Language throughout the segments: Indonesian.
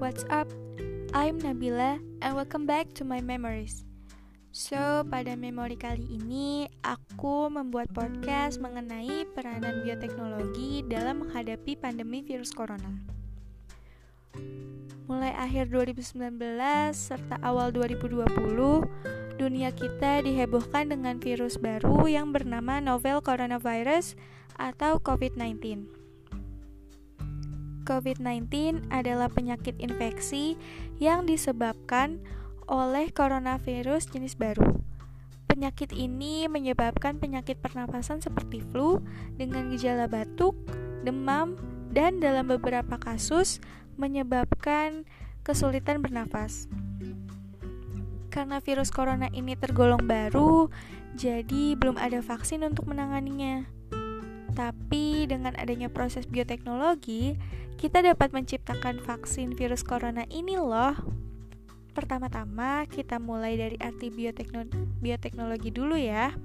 what's up? I'm Nabila and welcome back to my memories. So, pada memori kali ini aku membuat podcast mengenai peranan bioteknologi dalam menghadapi pandemi virus corona. Mulai akhir 2019 serta awal 2020, dunia kita dihebohkan dengan virus baru yang bernama novel coronavirus atau COVID-19. COVID-19 adalah penyakit infeksi yang disebabkan oleh coronavirus jenis baru. Penyakit ini menyebabkan penyakit pernapasan seperti flu dengan gejala batuk, demam, dan dalam beberapa kasus menyebabkan kesulitan bernafas. Karena virus corona ini tergolong baru, jadi belum ada vaksin untuk menanganinya. Tapi dengan adanya proses bioteknologi, kita dapat menciptakan vaksin virus corona ini loh. Pertama-tama kita mulai dari arti bioteknologi, bioteknologi dulu ya.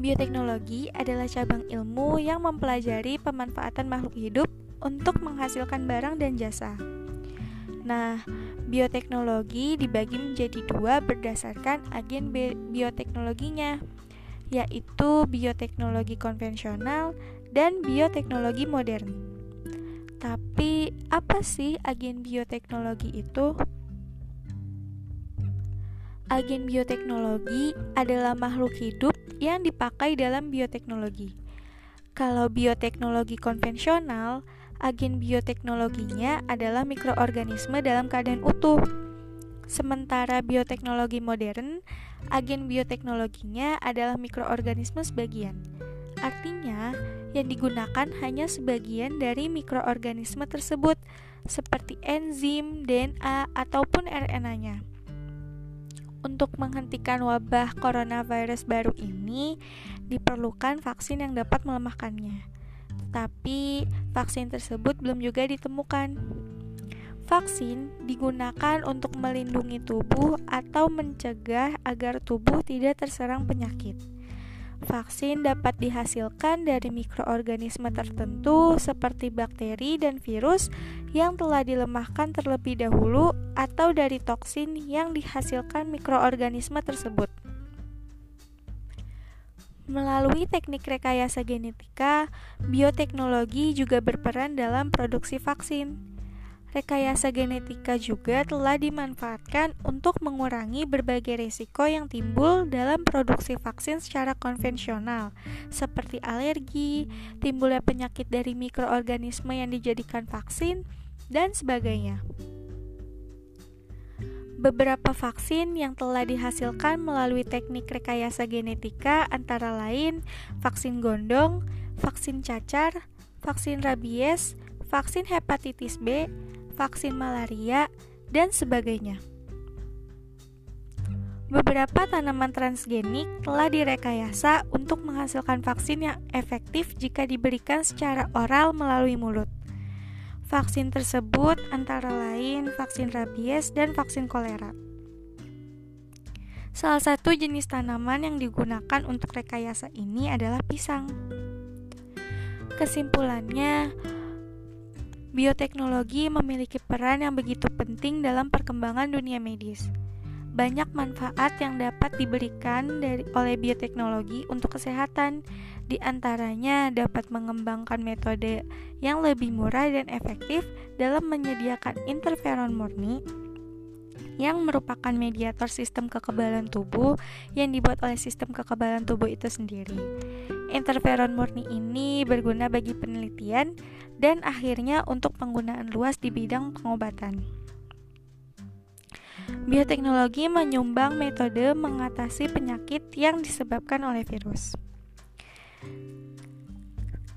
Bioteknologi adalah cabang ilmu yang mempelajari pemanfaatan makhluk hidup untuk menghasilkan barang dan jasa. Nah, bioteknologi dibagi menjadi dua berdasarkan agen bioteknologinya, yaitu bioteknologi konvensional dan bioteknologi modern. Tapi apa sih agen bioteknologi itu? Agen bioteknologi adalah makhluk hidup yang dipakai dalam bioteknologi. Kalau bioteknologi konvensional, agen bioteknologinya adalah mikroorganisme dalam keadaan utuh. Sementara bioteknologi modern, agen bioteknologinya adalah mikroorganisme sebagian. Artinya, yang digunakan hanya sebagian dari mikroorganisme tersebut, seperti enzim, DNA, ataupun RNA-nya. Untuk menghentikan wabah coronavirus baru ini, diperlukan vaksin yang dapat melemahkannya. Tapi, vaksin tersebut belum juga ditemukan. Vaksin digunakan untuk melindungi tubuh atau mencegah agar tubuh tidak terserang penyakit. Vaksin dapat dihasilkan dari mikroorganisme tertentu seperti bakteri dan virus yang telah dilemahkan terlebih dahulu atau dari toksin yang dihasilkan mikroorganisme tersebut. Melalui teknik rekayasa genetika, bioteknologi juga berperan dalam produksi vaksin. Rekayasa genetika juga telah dimanfaatkan untuk mengurangi berbagai risiko yang timbul dalam produksi vaksin secara konvensional, seperti alergi, timbulnya penyakit dari mikroorganisme yang dijadikan vaksin, dan sebagainya. Beberapa vaksin yang telah dihasilkan melalui teknik rekayasa genetika antara lain vaksin gondong, vaksin cacar, vaksin rabies, vaksin hepatitis B, vaksin malaria, dan sebagainya. Beberapa tanaman transgenik telah direkayasa untuk menghasilkan vaksin yang efektif jika diberikan secara oral melalui mulut. Vaksin tersebut antara lain vaksin rabies dan vaksin kolera. Salah satu jenis tanaman yang digunakan untuk rekayasa ini adalah pisang. Kesimpulannya, Bioteknologi memiliki peran yang begitu penting dalam perkembangan dunia medis. Banyak manfaat yang dapat diberikan dari, oleh bioteknologi untuk kesehatan, di antaranya dapat mengembangkan metode yang lebih murah dan efektif dalam menyediakan interferon murni yang merupakan mediator sistem kekebalan tubuh yang dibuat oleh sistem kekebalan tubuh itu sendiri. Interferon murni ini berguna bagi penelitian dan akhirnya untuk penggunaan luas di bidang pengobatan. Bioteknologi menyumbang metode mengatasi penyakit yang disebabkan oleh virus.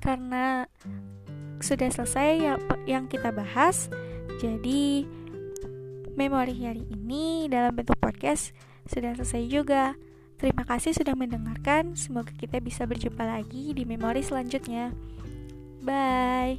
Karena sudah selesai yang, yang kita bahas, jadi memori hari ini dalam bentuk podcast sudah selesai juga. Terima kasih sudah mendengarkan. Semoga kita bisa berjumpa lagi di memori selanjutnya. Bye.